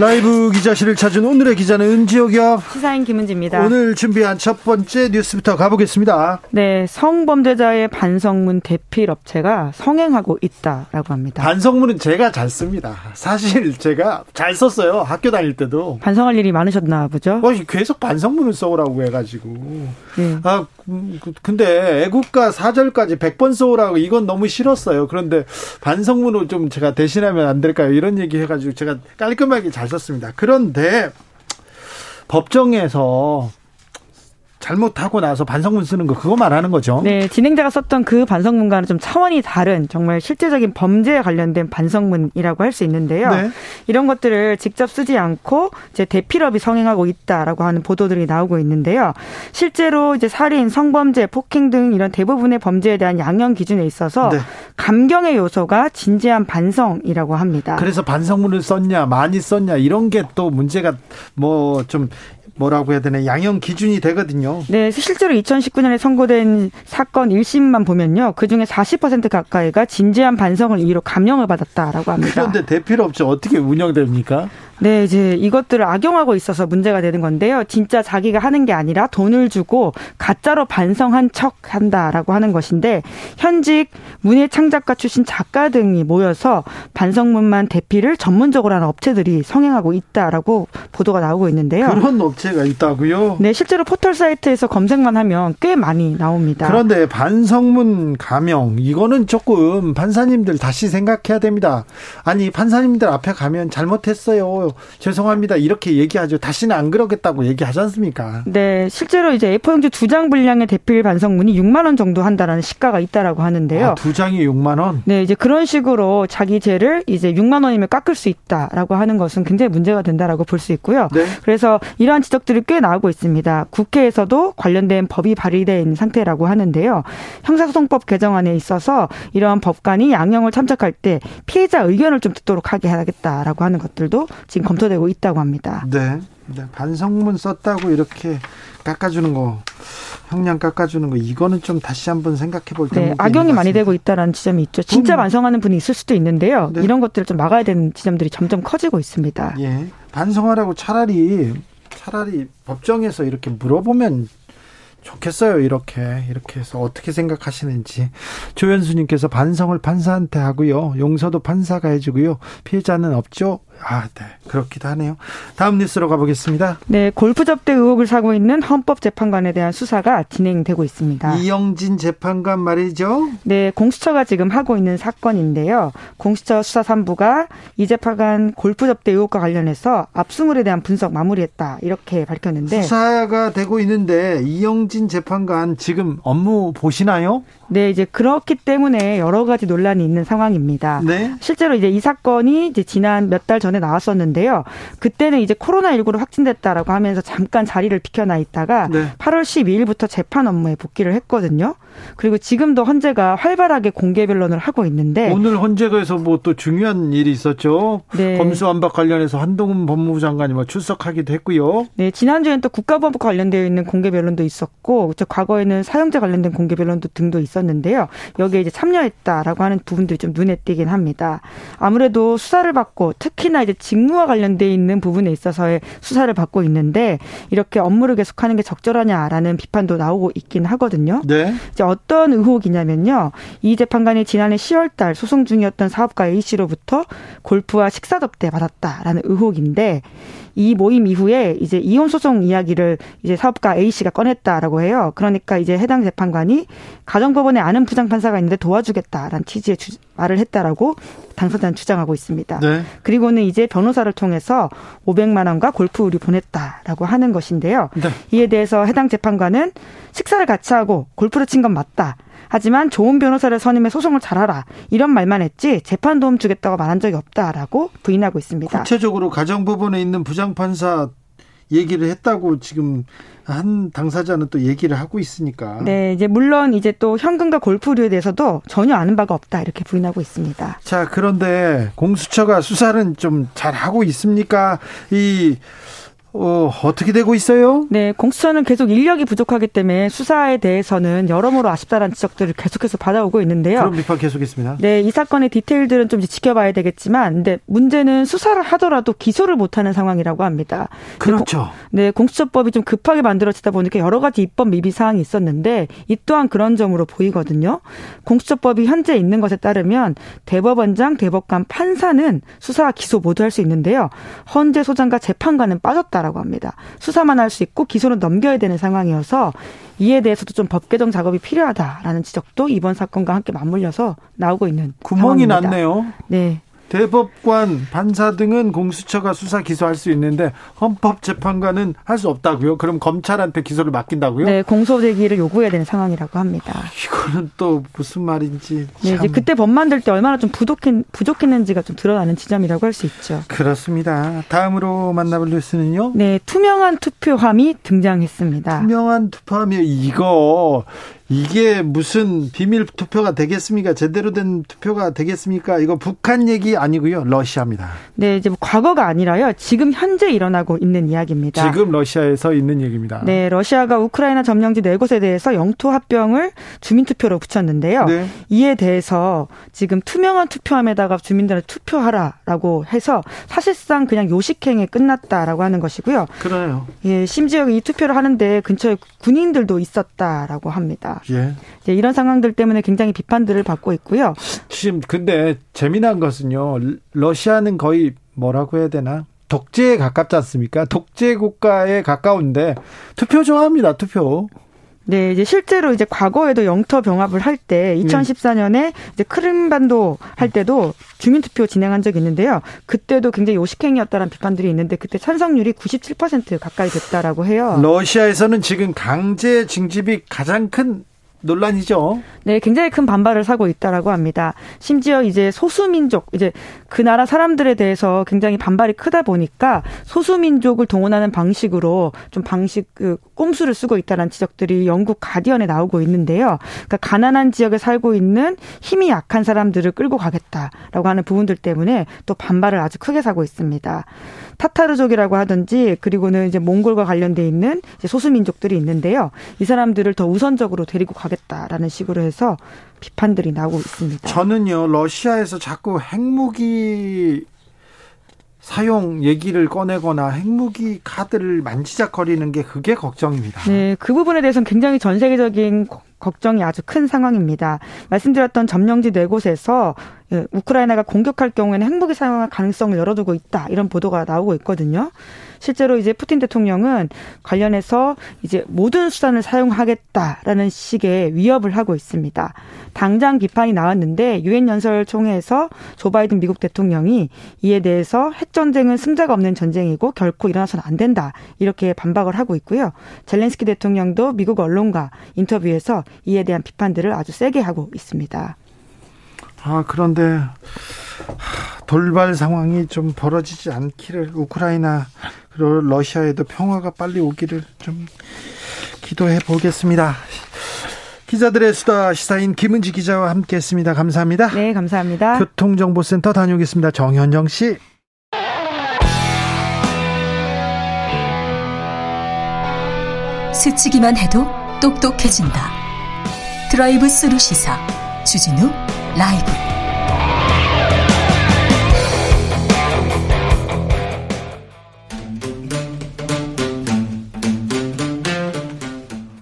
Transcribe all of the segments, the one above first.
라이브 기자실을 찾은 오늘의 기자는 은지옥이요. 시사인 김은지입니다. 오늘 준비한 첫 번째 뉴스부터 가보겠습니다. 네, 성범죄자의 반성문 대필 업체가 성행하고 있다라고 합니다. 반성문은 제가 잘 씁니다. 사실 제가 잘 썼어요. 학교 다닐 때도. 반성할 일이 많으셨나 보죠? 어, 계속 반성문을 써오라고 해가지고. 네. 아, 음, 그, 근데 애국가 4절까지 100번 써오라고 이건 너무 싫었어요. 그런데 반성문을 좀 제가 대신하면 안 될까요? 이런 얘기 해가지고 제가 깔끔하게 잘 썼습니다. 그런데 법정에서 잘못하고 나서 반성문 쓰는 거 그거 말하는 거죠. 네, 진행자가 썼던 그 반성문과는 좀 차원이 다른 정말 실제적인 범죄에 관련된 반성문이라고 할 수 있는데요. 네. 이런 것들을 직접 쓰지 않고 이제 대필업이 성행하고 있다라고 하는 보도들이 나오고 있는데요. 실제로 이제 살인, 성범죄, 폭행 등 이런 대부분의 범죄에 대한 양형 기준에 있어서 네. 감경의 요소가 진지한 반성이라고 합니다. 그래서 반성문을 썼냐, 많이 썼냐 이런 게 또 문제가 뭐 좀 뭐라고 해야 되나 양형 기준이 되거든요. 네, 실제로 2019년에 선고된 사건 1심만 보면요. 그중에 40% 가까이가 진지한 반성을 이유로 감형을 받았다라고 합니다. 그런데 대필업체 어떻게 운영됩니까? 네, 이제 이것들을 악용하고 있어서 문제가 되는 건데요. 진짜 자기가 하는 게 아니라 돈을 주고 가짜로 반성한 척 한다라고 하는 것인데 현직 문예 창작가 출신 작가 등이 모여서 반성문만 대피를 전문적으로 하는 업체들이 성행하고 있다라고 보도가 나오고 있는데요. 그런 업체 가 있다고요? 네, 실제로 포털 사이트에서 검색만 하면 꽤 많이 나옵니다. 그런데 반성문 가명 이거는 조금 판사님들 다시 생각해야 됩니다. 아니 판사님들 앞에 가면 잘못했어요. 죄송합니다. 이렇게 얘기하죠. 다시는 안 그러겠다고 얘기하지 않습니까? 네, 실제로 이제 A4 용지 두 장 분량의 대필 반성문이 6만 원 정도 한다라는 시가가 있다라고 하는데요. 아, 두 장이 6만 원? 네, 이제 그런 식으로 자기 죄를 이제 6만 원이면 깎을 수 있다라고 하는 것은 굉장히 문제가 된다라고 볼 수 있고요. 네. 그래서 이러한 지적들이 꽤 나오고 있습니다. 국회에서도 관련된 법이 발의된 상태라고 하는데요. 형사소송법 개정안에 있어서 이러한 법관이 양형을 참작할 때 피해자 의견을 좀 듣도록 하게 하겠다라고 하는 것들도 지금 검토되고 있다고 합니다. 네. 네. 반성문 썼다고 이렇게 깎아주는 거, 형량 깎아주는 거, 이거는 좀 다시 한번 생각해 볼 때. 네, 악용이 많이 되고 있다라는 지점이 있죠. 진짜 반성하는 분이 있을 수도 있는데요. 네. 이런 것들을 좀 막아야 되는 지점들이 점점 커지고 있습니다. 예. 반성하라고 차라리 차라리 법정에서 이렇게 물어보면 좋겠어요. 이렇게 이렇게 해서 어떻게 생각하시는지 조현수님께서 반성을 판사한테 하고요. 용서도 판사가 해주고요. 피해자는 없죠. 아, 네. 그렇기도 하네요. 다음 뉴스로 가보겠습니다. 네, 골프 접대 의혹을 사고 있는 헌법재판관에 대한 수사가 진행되고 있습니다. 이영진 재판관 말이죠? 네, 공수처가 지금 하고 있는 사건인데요. 공수처 수사 3부가 이 재판관 골프 접대 의혹과 관련해서 압수물에 대한 분석 마무리했다. 이렇게 밝혔는데 수사가 되고 있는데 이영진 재판관 지금 업무 보시나요? 네, 이제 그렇기 때문에 여러 가지 논란이 있는 상황입니다. 네. 실제로 이제 이 사건이 이제 지난 몇 달 전에 나왔었는데요. 그때는 이제 코로나19로 확진됐다라고 하면서 잠깐 자리를 비켜나 있다가 네. 8월 12일부터 재판 업무에 복귀를 했거든요. 그리고 지금도 헌재가 활발하게 공개 변론을 하고 있는데 오늘 헌재가에서 뭐 또 중요한 일이 있었죠. 네. 검수완박 관련해서 한동훈 법무부 장관이 뭐 출석하기도 했고요. 네, 지난주에는 또 국가법과 관련되어 있는 공개 변론도 있었고, 저 과거에는 사형제 관련된 공개 변론도 등도 있었는데요. 여기에 이제 참여했다라고 하는 부분들이 좀 눈에 띄긴 합니다. 아무래도 수사를 받고 특히나 이제 직무와 관련돼 있는 부분에 있어서의 수사를 받고 있는데 이렇게 업무를 계속하는 게 적절하냐라는 비판도 나오고 있긴 하거든요. 네. 이제 어떤 의혹이냐면요. 이 재판관이 지난해 10월 달 소송 중이었던 사업가 A씨로부터 골프와 식사 접대 받았다라는 의혹인데 이 모임 이후에 이제 이혼 소송 이야기를 이제 사업가 A 씨가 꺼냈다라고 해요. 그러니까 이제 해당 재판관이 가정법원에 아는 부장 판사가 있는데 도와주겠다라는 취지의 주, 말을 했다라고 당사자는 주장하고 있습니다. 네. 그리고는 이제 변호사를 통해서 500만 원과 골프 의류 보냈다라고 하는 것인데요. 네. 이에 대해서 해당 재판관은 식사를 같이 하고 골프를 친 건 맞다. 하지만 좋은 변호사를 선임해 소송을 잘하라 이런 말만 했지 재판 도움 주겠다고 말한 적이 없다라고 부인하고 있습니다. 구체적으로 가정 부분에 있는 부장 판사 얘기를 했다고 지금 한 당사자는 또 얘기를 하고 있으니까. 네, 이제 물론 이제 또 현금과 골프류에 대해서도 전혀 아는 바가 없다 이렇게 부인하고 있습니다. 자, 그런데 공수처가 수사는 좀 잘 하고 있습니까? 이 어, 어떻게 되고 있어요? 네, 공수처는 계속 인력이 부족하기 때문에 수사에 대해서는 여러모로 아쉽다는 지적들을 계속해서 받아오고 있는데요. 그럼 비판 계속했습니다. 네, 이 사건의 디테일들은 좀 지켜봐야 되겠지만, 근데 문제는 수사를 하더라도 기소를 못하는 상황이라고 합니다. 그렇죠. 네, 공수처법이 좀 급하게 만들어지다 보니까 여러 가지 입법 미비 사항이 있었는데 이 또한 그런 점으로 보이거든요. 공수처법이 현재 있는 것에 따르면 대법원장, 대법관, 판사는 수사와 기소 모두 할 수 있는데요. 헌재 소장과 재판관은 빠졌다. 있다라고 합니다. 수사만 할 수 있고 기소는 넘겨야 되는 상황이어서 이에 대해서도 좀 법 개정 작업이 필요하다라는 지적도 이번 사건과 함께 맞물려서 나오고 있는 구멍이 상황입니다. 났네요. 네. 대법관, 판사 등은 공수처가 수사 기소할 수 있는데 헌법재판관은 할 수 없다고요? 그럼 검찰한테 기소를 맡긴다고요? 네, 공소 제기를 요구해야 되는 상황이라고 합니다. 이거는 또 무슨 말인지. 네, 이제 그때 법 만들 때 얼마나 좀 부족했, 부족했는지가 좀 드러나는 지점이라고 할 수 있죠. 그렇습니다. 다음으로 만나볼 뉴스는요? 네, 투명한 투표함이 등장했습니다. 투명한 투표함이 이거 이게 무슨 비밀 투표가 되겠습니까? 제대로 된 투표가 되겠습니까? 이거 북한 얘기 아니고요. 러시아입니다. 네, 이제 뭐 과거가 아니라요. 지금 현재 일어나고 있는 이야기입니다. 지금 러시아에서 있는 얘기입니다. 네, 러시아가 우크라이나 점령지 네 곳에 대해서 영토 합병을 주민 투표로 붙였는데요. 네. 이에 대해서 지금 투명한 투표함에다가 주민들을 투표하라라고 해서 사실상 그냥 요식행에 끝났다라고 하는 것이고요. 그래요. 예, 심지어 이 투표를 하는데 근처에 군인들도 있었다라고 합니다. 예. 이제 이런 상황들 때문에 굉장히 비판들을 받고 있고요. 지금 근데 재미난 것은요. 러시아는 거의 뭐라고 해야 되나? 독재에 가깝지 않습니까? 독재 국가에 가까운데 투표 좋아합니다. 투표. 네, 이제 실제로 이제 과거에도 영토 병합을 할 때 2014년에 이제 크림반도 할 때도 주민투표 진행한 적이 있는데요. 그때도 굉장히 요식행위였다는 비판들이 있는데 그때 찬성률이 97% 가까이 됐다라고 해요. 러시아에서는 지금 강제 징집이 가장 큰 논란이죠. 네, 굉장히 큰 반발을 사고 있다라고 합니다. 심지어 이제 소수민족, 이제 그 나라 사람들에 대해서 굉장히 반발이 크다 보니까 소수민족을 동원하는 방식으로 좀 방식 그 꼼수를 쓰고 있다는 지적들이 영국 가디언에 나오고 있는데요. 그러니까 가난한 지역에 살고 있는 힘이 약한 사람들을 끌고 가겠다라고 하는 부분들 때문에 또 반발을 아주 크게 사고 있습니다. 타타르족이라고 하든지 그리고는 이제 몽골과 관련돼 있는 소수 민족들이 있는데요. 이 사람들을 더 우선적으로 데리고 가겠다라는 식으로 해서 비판들이 나오고 있습니다. 저는요 러시아에서 자꾸 핵무기 사용 얘기를 꺼내거나 핵무기 카드를 만지작거리는 게 그게 걱정입니다. 네, 그 부분에 대해서는 굉장히 전 세계적인 걱정이 아주 큰 상황입니다. 말씀드렸던 점령지 네 곳에서 예, 우크라이나가 공격할 경우에는 핵무기 사용할 가능성을 열어두고 있다 이런 보도가 나오고 있거든요. 실제로 이제 푸틴 대통령은 관련해서 이제 모든 수단을 사용하겠다라는 식의 위협을 하고 있습니다. 당장 비판이 나왔는데 유엔 연설 총회에서 조 바이든 미국 대통령이 이에 대해서 핵 전쟁은 승자가 없는 전쟁이고 결코 일어나서는 안 된다 이렇게 반박을 하고 있고요. 젤렌스키 대통령도 미국 언론과 인터뷰에서 이에 대한 비판들을 아주 세게 하고 있습니다. 아, 그런데 돌발 상황이 좀 벌어지지 않기를 우크라이나 그리고 러시아에도 평화가 빨리 오기를 좀 기도해 보겠습니다. 기자들의 수다 시사인 김은지 기자와 함께했습니다. 감사합니다. 네, 감사합니다. 교통정보센터 다녀오겠습니다. 정현정 씨. 스치기만 해도 똑똑해진다. 드라이브 스루 시사 주진우 라이브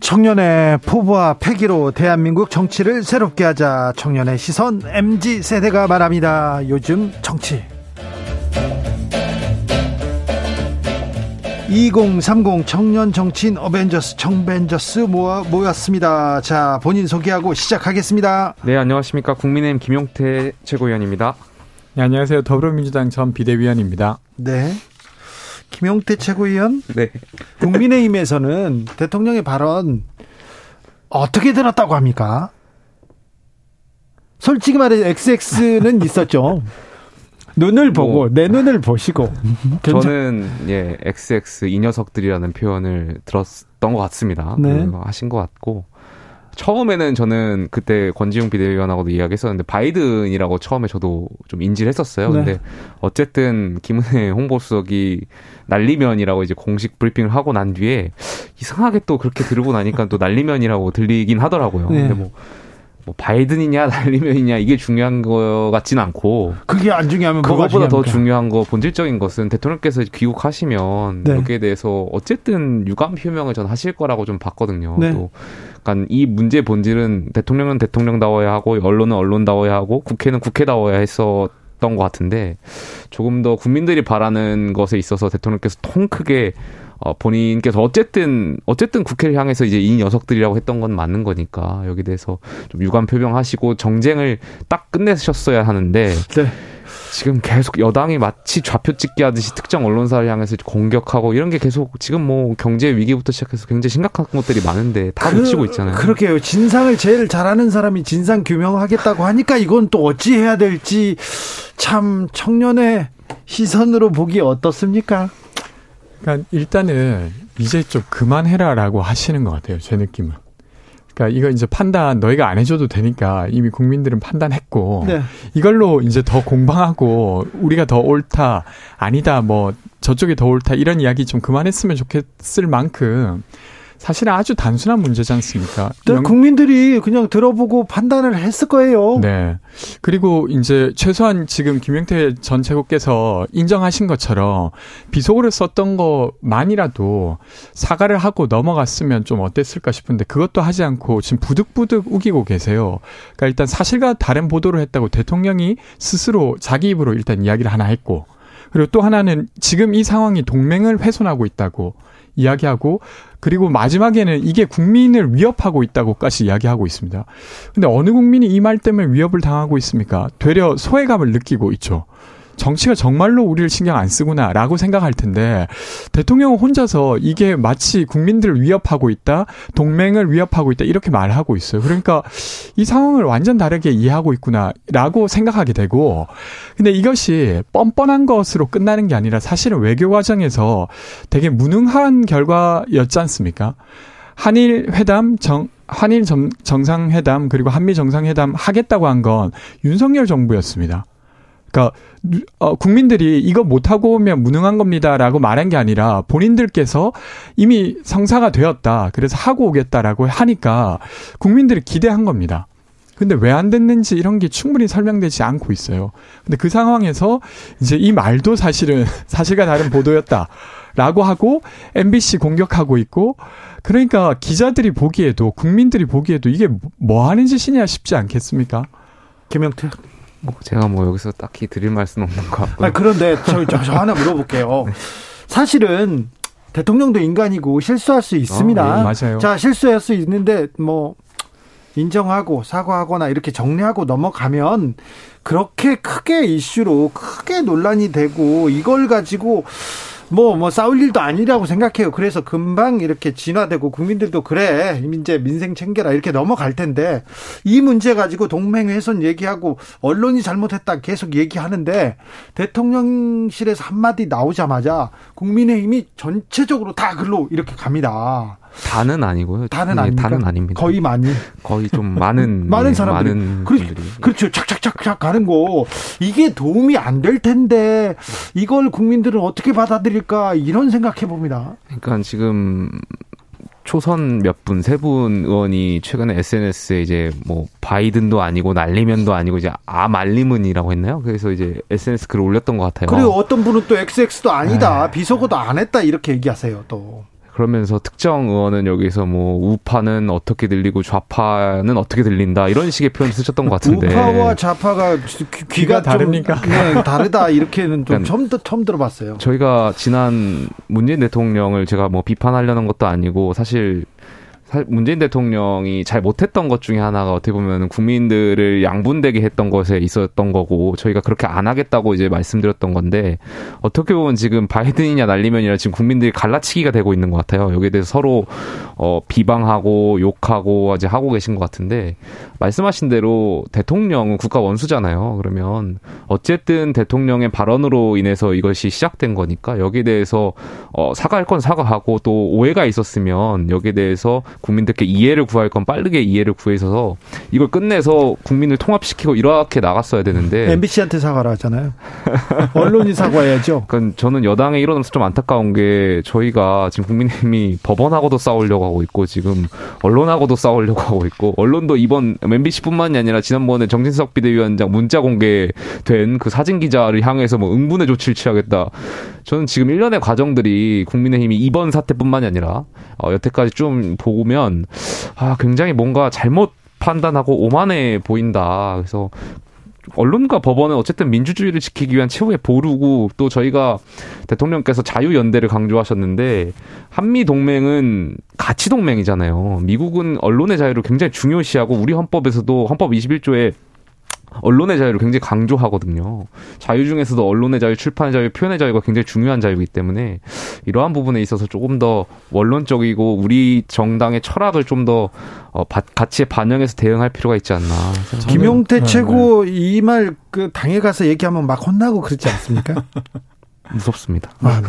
청년의 포부와 패기로 대한민국 정치를 새롭게 하자 청년의 시선 MG 세대가 말합니다. 요즘 정치 2030 청년 정치인 어벤져스 청벤져스 모아, 모였습니다. 자, 본인 소개하고 시작하겠습니다. 네, 안녕하십니까. 국민의힘 김용태 최고위원입니다. 네, 안녕하세요. 더불어민주당 전 비대위원입니다. 네. 김용태 최고위원. 네. 국민의힘에서는 대통령의 발언 어떻게 들었다고 합니까? 솔직히 말해 XX는 있었죠. 눈을 보고 뭐, 내 눈을 보시고 저는 예 XX 이 녀석들이라는 표현을 들었던 것 같습니다. 네. 하신 것 같고 처음에는 저는 그때 권지웅 비대위원하고도 이야기했었는데 바이든이라고 처음에 저도 좀 인지를 했었어요. 네. 근데 어쨌든 김은혜 홍보수석이 날리면이라고 이제 공식 브리핑을 하고 난 뒤에 이상하게 또 그렇게 들고 나니까 또 날리면이라고 들리긴 하더라고요. 네. 근데 뭐 뭐 바이든이냐 날리면이냐 이게 중요한 거 같지는 않고 그게 안 중요하면 그것보다 더 중요한 거 본질적인 것은 대통령께서 귀국하시면 네. 여기에 대해서 어쨌든 유감 표명을 전 하실 거라고 좀 봤거든요. 네. 또 그러니까 이 문제 본질은 대통령은 대통령다워야 하고 언론은 언론다워야 하고 국회는 국회다워야 했어. 것 같은데 조금 더 국민들이 바라는 것에 있어서 대통령께서 통 크게 어, 본인께서 어쨌든 어쨌든 국회를 향해서 이제 이 녀석들이라고 했던 건 맞는 거니까 여기 대해서 좀 유감 표명하시고 정쟁을 딱 끝내셨어야 하는데 네. 지금 계속 여당이 마치 좌표 찍기 하듯이 특정 언론사를 향해서 공격하고 이런 게 계속 지금 뭐 경제 위기부터 시작해서 굉장히 심각한 것들이 많은데 다 그, 놓치고 있잖아요. 그렇게요. 진상을 제일 잘하는 사람이 진상 규명하겠다고 하니까 이건 또 어찌 해야 될지 참 청년의 시선으로 보기 어떻습니까? 그러니까 일단은 이제 좀 그만해라라고 하시는 것 같아요. 제 느낌은. 그러니까 이거 이제 판단 너희가 안 해줘도 되니까 이미 국민들은 판단했고 네. 이걸로 이제 더 공방하고 우리가 더 옳다 아니다 뭐 저쪽이 더 옳다 이런 이야기 좀 그만했으면 좋겠을 만큼 사실은 아주 단순한 문제지 않습니까? 네, 국민들이 그냥 들어보고 판단을 했을 거예요. 네. 그리고 이제 최소한 지금 김영태 전 최고께서 인정하신 것처럼 비속어를 썼던 것만이라도 사과를 하고 넘어갔으면 좀 어땠을까 싶은데 그것도 하지 않고 지금 부득부득 우기고 계세요. 그러니까 일단 사실과 다른 보도를 했다고 대통령이 스스로 자기 입으로 일단 이야기를 하나 했고 그리고 또 하나는 지금 이 상황이 동맹을 훼손하고 있다고 이야기하고 그리고 마지막에는 이게 국민을 위협하고 있다고까지 이야기하고 있습니다. 근데 어느 국민이 이 말 때문에 위협을 당하고 있습니까? 되려 소외감을 느끼고 있죠. 정치가 정말로 우리를 신경 안 쓰구나라고 생각할 텐데 대통령은 혼자서 이게 마치 국민들을 위협하고 있다, 동맹을 위협하고 있다 이렇게 말하고 있어요. 그러니까 이 상황을 완전 다르게 이해하고 있구나라고 생각하게 되고 근데 이것이 뻔뻔한 것으로 끝나는 게 아니라 사실은 외교 과정에서 되게 무능한 결과였지 않습니까? 한일 회담 정 한일 정, 정상회담 그리고 한미 정상회담 하겠다고 한 건 윤석열 정부였습니다. 그러니까 어, 국민들이 이거 못하고 오면 무능한 겁니다라고 말한 게 아니라 본인들께서 이미 성사가 되었다. 그래서 하고 오겠다라고 하니까 국민들이 기대한 겁니다. 근데 왜 안 됐는지 이런 게 충분히 설명되지 않고 있어요. 근데 그 상황에서 이제 이 말도 사실은 사실과 다른 보도였다 라고 하고 MBC 공격하고 있고 그러니까 기자들이 보기에도 국민들이 보기에도 이게 뭐 하는 짓이냐 싶지 않겠습니까? 김영태 뭐 제가 뭐 여기서 딱히 드릴 말씀 없는 것 같고. 아 그런데 저, 저, 저 하나 물어볼게요. 네. 사실은 대통령도 인간이고 실수할 수 있습니다. 어, 네, 맞아요. 자 실수할 수 있는데 뭐 인정하고 사과하거나 이렇게 정리하고 넘어가면 그렇게 크게 이슈로 크게 논란이 되고 이걸 가지고 뭐, 뭐, 싸울 일도 아니라고 생각해요. 그래서 금방 이렇게 진화되고 국민들도 그래, 이제 민생 챙겨라 이렇게 넘어갈 텐데 이 문제 가지고 동맹훼손 얘기하고 언론이 잘못했다 계속 얘기하는데 대통령실에서 한마디 나오자마자 국민의힘이 전체적으로 다 글로 이렇게 갑니다. 다는 아니고요. 다는 네, 아닙니까? 다는 아닙니다. 거의 많이. 거의 좀 많은 많은 네, 사람들이 많은 그, 분들이. 그렇죠. 착착착착 가는 거 이게 도움이 안 될 텐데 이걸 국민들은 어떻게 받아들일까 이런 생각해 봅니다. 그러니까 지금 초선 몇 분, 세 분 의원이 최근에 SNS에 이제 뭐 바이든도 아니고 날리면도 아니고 이제 아 말리문이라고 했나요? 그래서 이제 SNS 글을 올렸던 것 같아요. 그리고 어떤 분은 또 XX도 아니다, 네. 비속어도 안 했다 이렇게 얘기하세요 또. 그러면서 특정 의원은 여기서 뭐 우파는 어떻게 들리고 좌파는 어떻게 들린다 이런 식의 표현을 쓰셨던 것 같은데 우파와 좌파가 귀, 가 다릅니까? 네, 다르다 이렇게는 좀 그러니까 처음 처음 들어봤어요. 저희가 지난 문재인 대통령을 제가 뭐 비판하려는 것도 아니고 사실 문재인 대통령이 잘 못했던 것 중에 하나가 어떻게 보면 국민들을 양분되게 했던 것에 있었던 거고 저희가 그렇게 안 하겠다고 이제 말씀드렸던 건데 어떻게 보면 지금 바이든이냐 날리면이냐 지금 국민들이 갈라치기가 되고 있는 것 같아요. 여기에 대해서 서로 어 비방하고 욕하고 이제 하고 계신 것 같은데 말씀하신 대로 대통령은 국가 원수잖아요. 그러면 어쨌든 대통령의 발언으로 인해서 이것이 시작된 거니까 여기에 대해서 어 사과할 건 사과하고 또 오해가 있었으면 여기에 대해서 국민들께 이해를 구할 건 빠르게 이해를 구해서 이걸 끝내서 국민을 통합시키고 이렇게 나갔어야 되는데 MBC한테 사과를 하잖아요. 언론이 사과해야죠. 그러니까 저는 여당의 일어나서 좀 안타까운 게 저희가 지금 국민의힘이 법원하고도 싸우려고 하고 있고 지금 언론하고도 싸우려고 하고 있고 언론도 이번 MBC뿐만이 아니라 지난번에 정진석 비대위원장 문자 공개된 그 사진 기자를 향해서 뭐 응분의 조치를 취하겠다. 저는 지금 일련의 과정들이 국민의힘이 이번 사태뿐만이 아니라 어, 여태까지 좀 보면 아 굉장히 뭔가 잘못 판단하고 오만해 보인다. 그래서 언론과 법원은 어쨌든 민주주의를 지키기 위한 최후의 보루고 또 저희가 대통령께서 자유연대를 강조하셨는데 한미 동맹은 가치 동맹이잖아요. 미국은 언론의 자유를 굉장히 중요시하고 우리 헌법에서도 헌법 21조에 언론의 자유를 굉장히 강조하거든요. 자유 중에서도 언론의 자유, 출판의 자유, 표현의 자유가 굉장히 중요한 자유이기 때문에 이러한 부분에 있어서 조금 더 원론적이고 우리 정당의 철학을 좀더 어, 가치에 반영해서 대응할 필요가 있지 않나. 김용태 네, 최고 네. 이말 그 당에 가서 얘기하면 막 혼나고 그렇지 않습니까? 무섭습니다. 아, 네.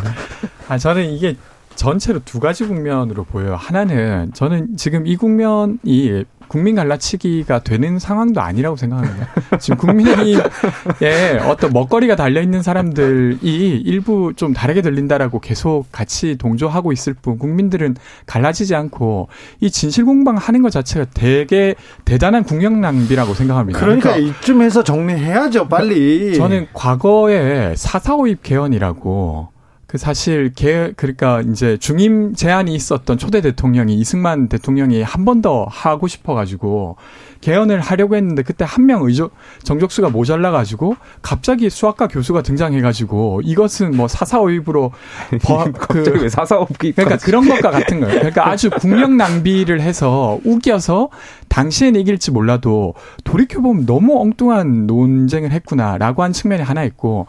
아, 저는 이게 전체로 두 가지 국면으로 보여요. 하나는 저는 지금 이 국면이 국민 갈라치기가 되는 상황도 아니라고 생각합니다. 지금 국민의힘에 어떤 먹거리가 달려 있는 사람들이 일부 좀 다르게 들린다라고 계속 같이 동조하고 있을 뿐 국민들은 갈라지지 않고 이 진실 공방하는 것 자체가 되게 대단한 국력 낭비라고 생각합니다. 그러니까, 그러니까 이쯤에서 정리해야죠, 빨리. 저는 과거에 사사오입 개헌이라고 그 사실 개 그러니까 이제 중임 제안이 있었던 초대 대통령이 이승만 대통령이 한 번 더 하고 싶어 가지고 개헌을 하려고 했는데 그때 한 명 의조 정족수가 모자라 가지고 갑자기 수학과 교수가 등장해 가지고 이것은 뭐 사사오입으로 그 사사오입 그러니까 그런 것과 같은 거예요. 그러니까 아주 국력 낭비를 해서 우겨서 당시엔 이길지 몰라도 돌이켜 보면 너무 엉뚱한 논쟁을 했구나라고 한 측면이 하나 있고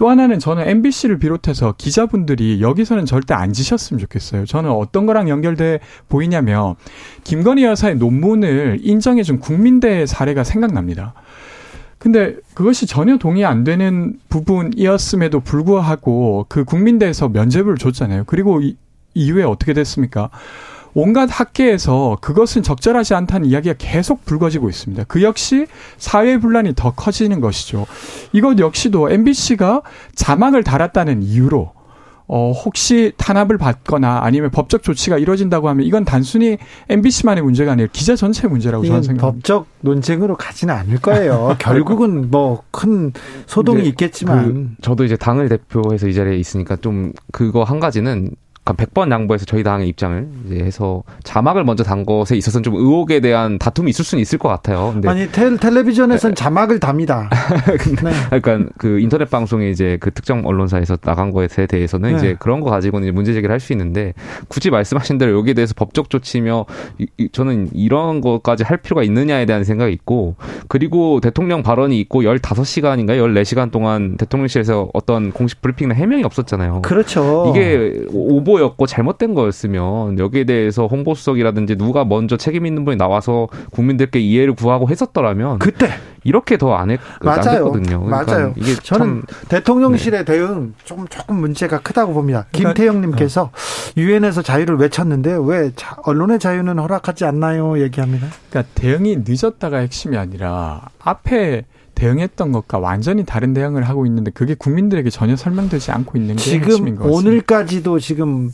또 하나는 저는 MBC를 비롯해서 기자분들이 여기서는 절대 안 지셨으면 좋겠어요. 저는 어떤 거랑 연결돼 보이냐면 김건희 여사의 논문을 인정해준 국민대 사례가 생각납니다. 근데 그것이 전혀 동의 안 되는 부분이었음에도 불구하고 그 국민대에서 면죄부를 줬잖아요. 그리고 이, 이후에 어떻게 됐습니까? 온갖 학계에서 그것은 적절하지 않다는 이야기가 계속 불거지고 있습니다. 그 역시 사회 분란이 더 커지는 것이죠. 이것 역시도 MBC가 자막을 달았다는 이유로 어, 혹시 탄압을 받거나 아니면 법적 조치가 이루어진다고 하면 이건 단순히 MBC만의 문제가 아니라 기자 전체의 문제라고 저는 생각합니다. 법적 논쟁으로 가지는 않을 거예요. 결국은 뭐 큰 소동이 있겠지만. 그 저도 이제 당을 대표해서 이 자리에 있으니까 좀 그거 한 가지는 100번 양보해서 저희 당의 입장을 이제 해서 자막을 먼저 단 것에 있어서는 좀 의혹에 대한 다툼이 있을 수는 있을 것 같아요. 근데 아니 텔, 텔레비전에서는 자막을 답니다. 네. 그러니까 그 인터넷 방송에 이제 그 특정 언론사에서 나간 거에 대해서는 네. 이제 그런 거 가지고는 이제 문제 제기를 할 수 있는데 굳이 말씀하신 대로 여기에 대해서 법적 조치며 이, 이, 저는 이런 것까지 할 필요가 있느냐에 대한 생각이 있고 그리고 대통령 발언이 있고 15시간인가요? 14시간 동안 대통령실에서 어떤 공식 브리핑이나 해명이 없었잖아요. 그렇죠. 이게 오보 오보였고 잘못된 거였으면 여기에 대해서 홍보수석이라든지 누가 먼저 책임 있는 분이 나와서 국민들께 이해를 구하고 했었더라면 그때 이렇게 더 안 했거든요. 그러니까 맞아요. 이게 저는 대통령실의 네. 대응 조금 조금 문제가 크다고 봅니다. 그러니까 김태형님께서 네. 유엔에서 자유를 외쳤는데 왜 자, 언론의 자유는 허락하지 않나요? 얘기합니다. 그러니까 대응이 늦었다가 핵심이 아니라 앞에 대응했던 것과 완전히 다른 대응을 하고 있는데 그게 국민들에게 전혀 설명되지 않고 있는 게 지금 핵심인 것 같습니다. 오늘까지도 지금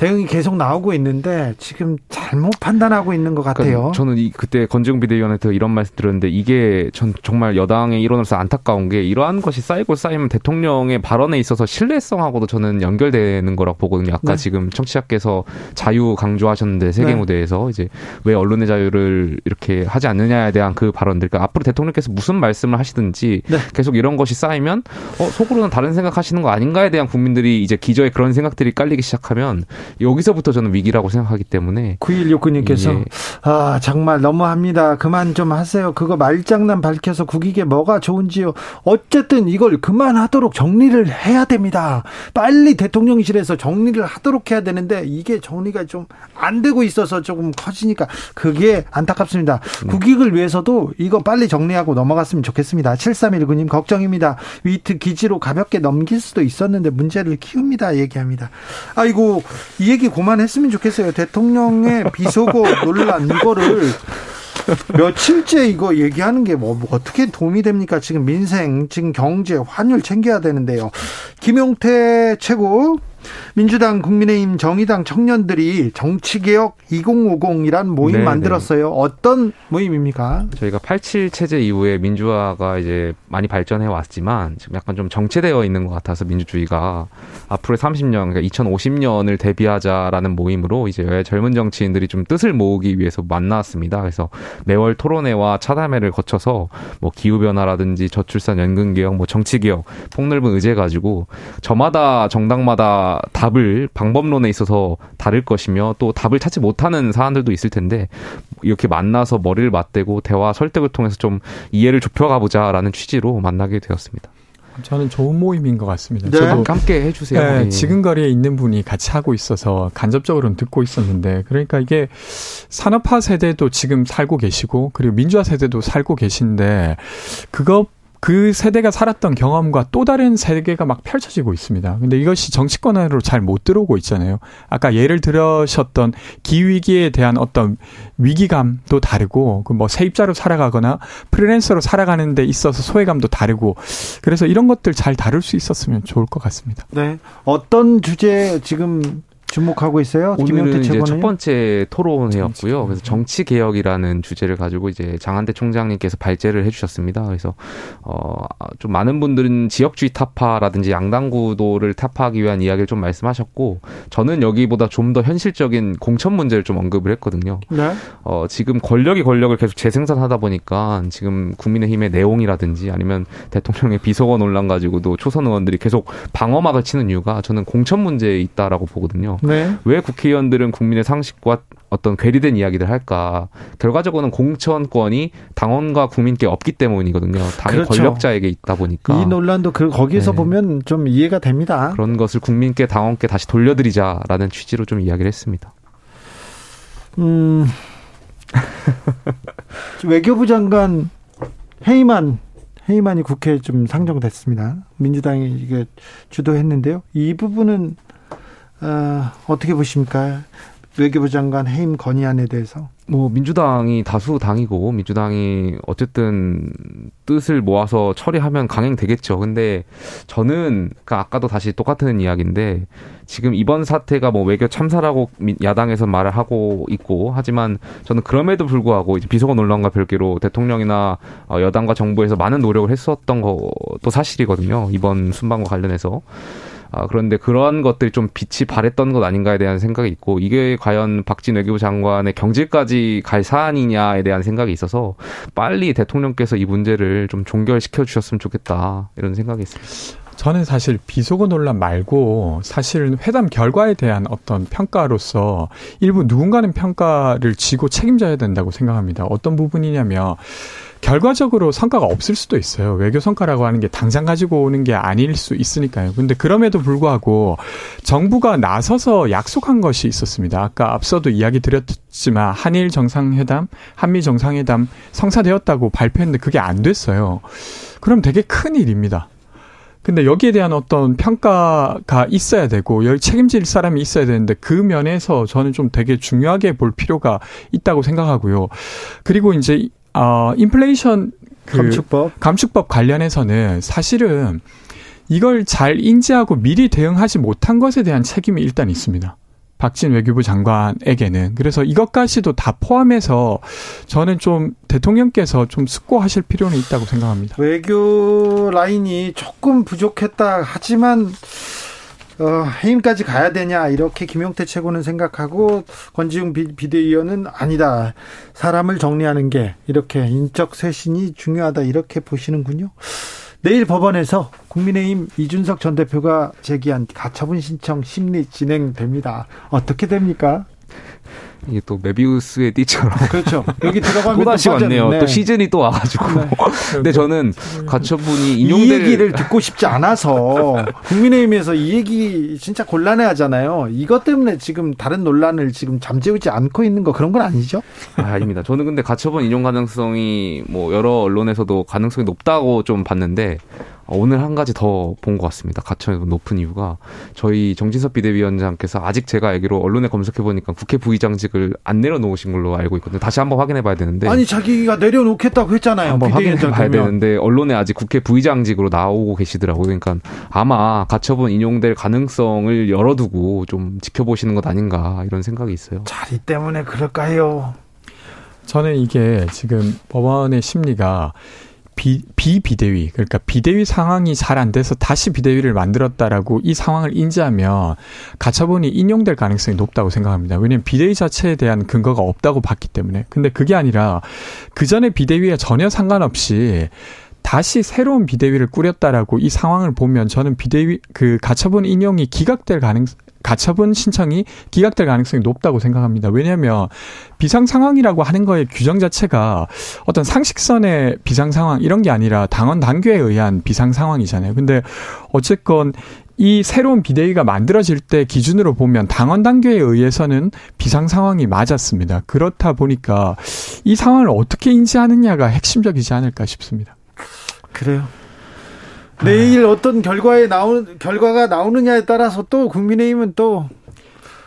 대응이 계속 나오고 있는데 지금 잘못 판단하고 있는 것 같아요. 그러니까 저는 이 그때 건지웅 비대위원한테 이런 말씀 드렸는데 이게 전 정말 여당의 일원으로서 안타까운 게 이러한 것이 쌓이고 쌓이면 대통령의 발언에 있어서 신뢰성하고도 저는 연결되는 거라고 보거든요. 아까 네. 지금 청취자께서 자유 강조하셨는데 세계 네. 무대에서 이제 왜 언론의 자유를 이렇게 하지 않느냐에 대한 그 발언들. 그러니까 앞으로 대통령께서 무슨 말씀을 하시든지 네. 계속 이런 것이 쌓이면 어 속으로는 다른 생각하시는 거 아닌가에 대한 국민들이 이제 기저에 그런 생각들이 깔리기 시작하면 여기서부터 저는 위기라고 생각하기 때문에 9169님께서 예. 아 정말 너무합니다. 그만 좀 하세요. 그거 말장난 밝혀서 국익에 뭐가 좋은지요. 어쨌든 이걸 그만하도록 정리를 해야 됩니다. 빨리 대통령실에서 정리를 하도록 해야 되는데 이게 정리가 좀 안 되고 있어서 조금 커지니까 그게 안타깝습니다. 네. 국익을 위해서도 이거 빨리 정리하고 넘어갔으면 좋겠습니다. 7319님 걱정입니다. 위트 기지로 가볍게 넘길 수도 있었는데 문제를 키웁니다. 얘기합니다. 아이고 이 얘기 그만했으면 좋겠어요. 대통령의 비속어 논란 이거를 며칠째 이거 얘기하는 게뭐 뭐 어떻게 도움이 됩니까? 지금 민생, 지금 경제, 환율 챙겨야 되는데요. 김용태 최고 민주당, 국민의힘, 정의당 청년들이 정치개혁 2050이란 모임 네네. 만들었어요. 어떤 모임입니까? 저희가 87 체제 이후에 민주화가 이제 많이 발전해 왔지만 지금 약간 좀 정체되어 있는 것 같아서 민주주의가 앞으로 30년, 그러니까 2050년을 대비하자라는 모임으로 이제 젊은 정치인들이 좀 뜻을 모으기 위해서 만나왔습니다. 그래서 매월 토론회와 차담회를 거쳐서 뭐 기후 변화라든지 저출산 연금 개혁, 뭐 정치 개혁, 폭넓은 의제 가지고 저마다 정당마다 답을 방법론에 있어서 다를 것이며 또 답을 찾지 못하는 사안들도 있을 텐데 이렇게 만나서 머리를 맞대고 대화 설득을 통해서 좀 이해를 좁혀가 보자라는 취지로 만나게 되었습니다. 저는 좋은 모임인 것 같습니다. 네. 저도 함께 해주세요. 네, 예. 지금 거리에 있는 분이 같이 하고 있어서 간접적으로는 듣고 있었는데 그러니까 이게 산업화 세대도 지금 살고 계시고 그리고 민주화 세대도 살고 계신데 그것 그 세대가 살았던 경험과 또 다른 세계가 막 펼쳐지고 있습니다. 근데 이것이 정치권 안으로 잘 못 들어오고 있잖아요. 아까 예를 들으셨던 기후위기에 대한 어떤 위기감도 다르고, 그 뭐 세입자로 살아가거나 프리랜서로 살아가는 데 있어서 소외감도 다르고, 그래서 이런 것들 잘 다룰 수 있었으면 좋을 것 같습니다. 네. 어떤 주제 지금 주목하고 있어요. 오늘은 이제 첫 번째 토론회였고요. 그래서 정치 개혁이라는 주제를 가지고 이제 장한대 총장님께서 발제를 해주셨습니다. 그래서 어좀 많은 분들은 지역주의 타파라든지 양당 구도를 타파하기 위한 이야기를 좀 말씀하셨고 저는 여기보다 좀 더 현실적인 공천 문제를 좀 언급을 했거든요. 네. 어 지금 권력이 권력을 계속 재생산하다 보니까 지금 국민의힘의 내용이라든지 아니면 대통령의 비서관 논란 가지고도 초선 의원들이 계속 방어막을 치는 이유가 저는 공천 문제에 있다라고 보거든요. 네. 왜 국회의원들은 국민의 상식과 어떤 괴리된 이야기를 할까? 결과적으로는 공천권이 당원과 국민께 없기 때문이거든요. 당의 그렇죠. 권력자에게 있다 보니까 이 논란도 그 거기서 네. 보면 좀 이해가 됩니다. 그런 것을 국민께 당원께 다시 돌려드리자라는 취지로 좀 이야기를 했습니다. 음. 외교부 장관 해임안 해임안이 국회에 좀 상정됐습니다. 민주당이 이게 주도했는데요. 이 부분은 어, 어떻게 보십니까? 외교부 장관 해임 건의안에 대해서? 뭐 민주당이 다수 당이고 민주당이 어쨌든 뜻을 모아서 처리하면 강행되겠죠. 근데 저는 그러니까 아까도 다시 똑같은 이야기인데 지금 이번 사태가 뭐 외교 참사라고 야당에서 말을 하고 있고 하지만 저는 그럼에도 불구하고 이제 비서관 논란과 별개로 대통령이나 어, 여당과 정부에서 많은 노력을 했었던 것도 사실이거든요. 이번 순방과 관련해서. 아, 그런데 그러한 것들이 좀 빛이 발했던 것 아닌가에 대한 생각이 있고 이게 과연 박진 외교부 장관의 경질까지 갈 사안이냐에 대한 생각이 있어서 빨리 대통령께서 이 문제를 좀 종결시켜 주셨으면 좋겠다 이런 생각이 있습니다. 저는 사실 비속어 논란 말고 사실 회담 결과에 대한 어떤 평가로서 일부 누군가는 평가를 지고 책임져야 된다고 생각합니다. 어떤 부분이냐면 결과적으로 성과가 없을 수도 있어요. 외교 성과라고 하는 게 당장 가지고 오는 게 아닐 수 있으니까요. 근데 그럼에도 불구하고 정부가 나서서 약속한 것이 있었습니다. 아까 앞서도 이야기 드렸지만 한일 정상회담, 한미 정상회담 성사되었다고 발표했는데 그게 안 됐어요. 그럼 되게 큰 일입니다. 근데 여기에 대한 어떤 평가가 있어야 되고 책임질 사람이 있어야 되는데 그 면에서 저는 좀 되게 중요하게 볼 필요가 있다고 생각하고요. 그리고 이제 어, 인플레이션 그 감축법 감축법 관련해서는 사실은 이걸 잘 인지하고 미리 대응하지 못한 것에 대한 책임이 일단 있습니다. 박진 외교부 장관에게는 그래서 이것까지도 다 포함해서 저는 좀 대통령께서 좀 숙고하실 필요는 있다고 생각합니다. 외교 라인이 조금 부족했다 하지만 어, 해임까지 가야 되냐 이렇게 김용태 최고는 생각하고 권지웅 비대위원은 아니다 사람을 정리하는 게 이렇게 인적 쇄신이 중요하다 이렇게 보시는군요. 내일 법원에서 국민의힘 이준석 전 대표가 제기한 가처분 신청 심리 진행됩니다. 어떻게 됩니까? 이게 또 메비우스의 띠처럼 그렇죠. 여기 들어가면 또 다시 왔네요. 네. 또 시즌이 또 와가지고. 네. 근데 저는 가처분이 인용될 이 얘기를 듣고 싶지 않아서 국민의힘에서 이 얘기 진짜 곤란해하잖아요. 이것 때문에 지금 다른 논란을 지금 잠재우지 않고 있는 거 그런 건 아니죠? 아, 닙니다 저는 근데 가처분 인용 가능성이 뭐 여러 언론에서도 가능성이 높다고 좀 봤는데 오늘 한 가지 더 본 것 같습니다. 가처분 높은 이유가 저희 정진섭 비대위원장께서 아직 제가 알기로 언론에 검색해 보니까 국회 부의장직을 안 내려놓으신 걸로 알고 있거든요. 다시 한번 확인해 봐야 되는데 아니 자기가 내려놓겠다고 했잖아요. 한번 확인해 봐야 되는데 언론에 아직 국회 부의장직으로 나오고 계시더라고요. 그러니까 아마 가처분 인용될 가능성을 열어두고 좀 지켜보시는 것 아닌가 이런 생각이 있어요. 자리 때문에 그럴까요? 저는 이게 지금 법원의 심리가 비, 비비대위 그러니까 비대위 상황이 잘 안 돼서 다시 비대위를 만들었다라고 이 상황을 인지하면 가처분이 인용될 가능성이 높다고 생각합니다. 왜냐하면 비대위 자체에 대한 근거가 없다고 봤기 때문에. 근데 그게 아니라 그 전에 비대위에 전혀 상관없이 다시 새로운 비대위를 꾸렸다라고 이 상황을 보면 저는 비대위 그 가처분 인용이 기각될 가능 가처분 신청이 기각될 가능성이 높다고 생각합니다. 왜냐하면 비상 상황이라고 하는 거의 규정 자체가 어떤 상식선의 비상 상황 이런 게 아니라 당원 당규에 의한 비상 상황이잖아요. 근데 어쨌건 이 새로운 비대위가 만들어질 때 기준으로 보면 당원 단계에 의해서는 비상 상황이 맞았습니다. 그렇다 보니까 이 상황을 어떻게 인지하느냐가 핵심적이지 않을까 싶습니다. 그래요. 내일 어떤 결과에 나오는 결과가 나오느냐에 따라서 또 국민의힘은 또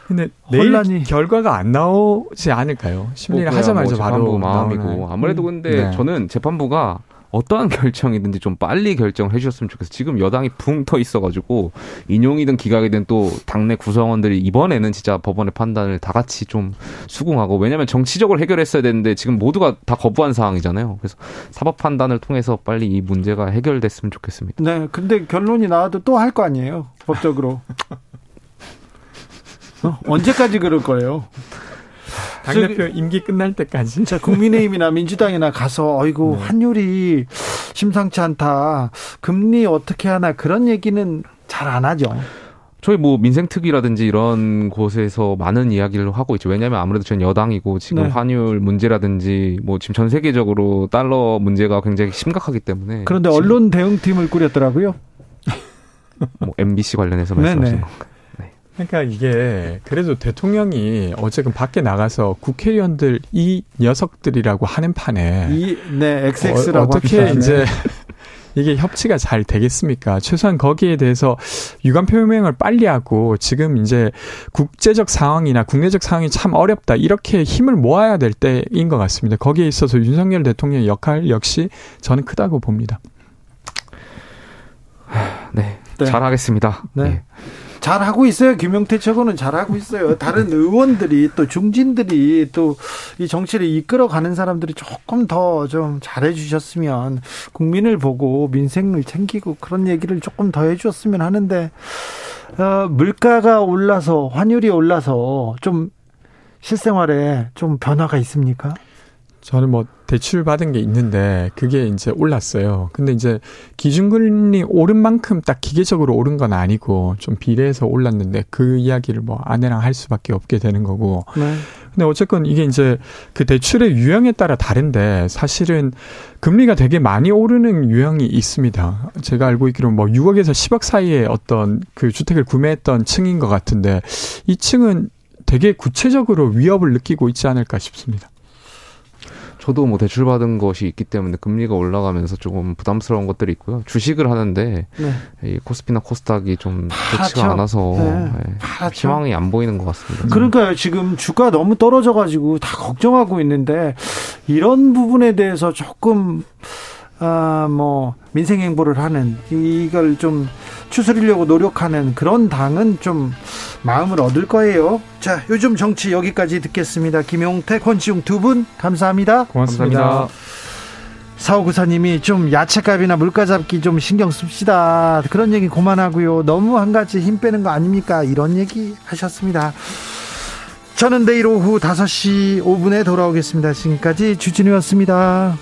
근데 내일 혼란이. 결과가 안 나오지 않을까요? 심리를 뭐 하자마자 뭐 바로 마음이고 나오는. 아무래도 근데 네. 저는 재판부가 어떠한 결정이든지 좀 빨리 결정을 해주셨으면 좋겠어요. 지금 여당이 붕터 있어가지고 인용이든 기각이든 또 당내 구성원들이 이번에는 진짜 법원의 판단을 다 같이 좀 수긍하고 왜냐하면 정치적으로 해결했어야 되는데 지금 모두가 다 거부한 상황이잖아요. 그래서 사법 판단을 통해서 빨리 이 문제가 해결됐으면 좋겠습니다. 네, 근데 결론이 나와도 또 할 거 아니에요, 법적으로. 어? 언제까지 그럴 거예요? 당대표 임기 끝날 때까지. 자, 국민의힘이나 민주당이나 가서, 어이구, 네. 환율이 심상치 않다. 금리 어떻게 하나 그런 얘기는 잘 안 하죠. 저희 뭐 민생특위라든지 이런 곳에서 많은 이야기를 하고 있죠. 왜냐하면 아무래도 전 여당이고 지금 네. 환율 문제라든지 뭐 지금 전 세계적으로 달러 문제가 굉장히 심각하기 때문에. 그런데 언론 대응팀을 꾸렸더라고요. 뭐 MBC 관련해서 말씀하신 건가요? 그러니까 이게 그래도 대통령이 어쨌든 밖에 나가서 국회의원들 이 녀석들이라고 하는 판에 이 네 XX라고 어, 떻게 이제 이게 협치가 잘 되겠습니까? 최소한 거기에 대해서 유감 표명을 빨리 하고 지금 이제 국제적 상황이나 국내적 상황이 참 어렵다 이렇게 힘을 모아야 될 때인 것 같습니다. 거기에 있어서 윤석열 대통령의 역할 역시 저는 크다고 봅니다. 네, 네. 잘하겠습니다. 네. 네. 잘하고 있어요. 김용태 최고는 잘하고 있어요. 다른 의원들이 또 중진들이 또 이 정치를 이끌어가는 사람들이 조금 더 좀 잘해 주셨으면 국민을 보고 민생을 챙기고 그런 얘기를 조금 더 해주었으면 하는데 어, 물가가 올라서 환율이 올라서 좀 실생활에 좀 변화가 있습니까? 저는 뭐 대출 받은 게 있는데 그게 이제 올랐어요. 근데 이제 기준금리 오른 만큼 딱 기계적으로 오른 건 아니고 좀 비례해서 올랐는데 그 이야기를 뭐 아내랑 할 수밖에 없게 되는 거고. 네. 근데 어쨌건 이게 이제 그 대출의 유형에 따라 다른데 사실은 금리가 되게 많이 오르는 유형이 있습니다. 제가 알고 있기로는 뭐 6억에서 10억 사이에 어떤 그 주택을 구매했던 층인 것 같은데 이 층은 되게 구체적으로 위협을 느끼고 있지 않을까 싶습니다. 저도 뭐 대출 받은 것이 있기 때문에 금리가 올라가면서 조금 부담스러운 것들이 있고요. 주식을 하는데 네. 이 코스피나 코스닥이 좀 좋지가 않아서 네. 네. 희망이 안 보이는 것 같습니다. 그러니까요. 지금 주가 너무 떨어져가지고 다 걱정하고 있는데 이런 부분에 대해서 조금 아, 뭐 민생 행보를 하는 이걸 좀 추스리려고 노력하는 그런 당은 좀 마음을 얻을 거예요. 자, 요즘 정치 여기까지 듣겠습니다. 김용태, 권지웅 두 분 감사합니다. 고맙습니다. 감사합니다. 사오구사님이 좀 야채값이나 물가 잡기 좀 신경 씁시다. 그런 얘기 그만하고요. 너무 한 가지 힘 빼는 거 아닙니까? 이런 얘기 하셨습니다. 저는 내일 오후 5시 5분에 돌아오겠습니다. 지금까지 주진우였습니다.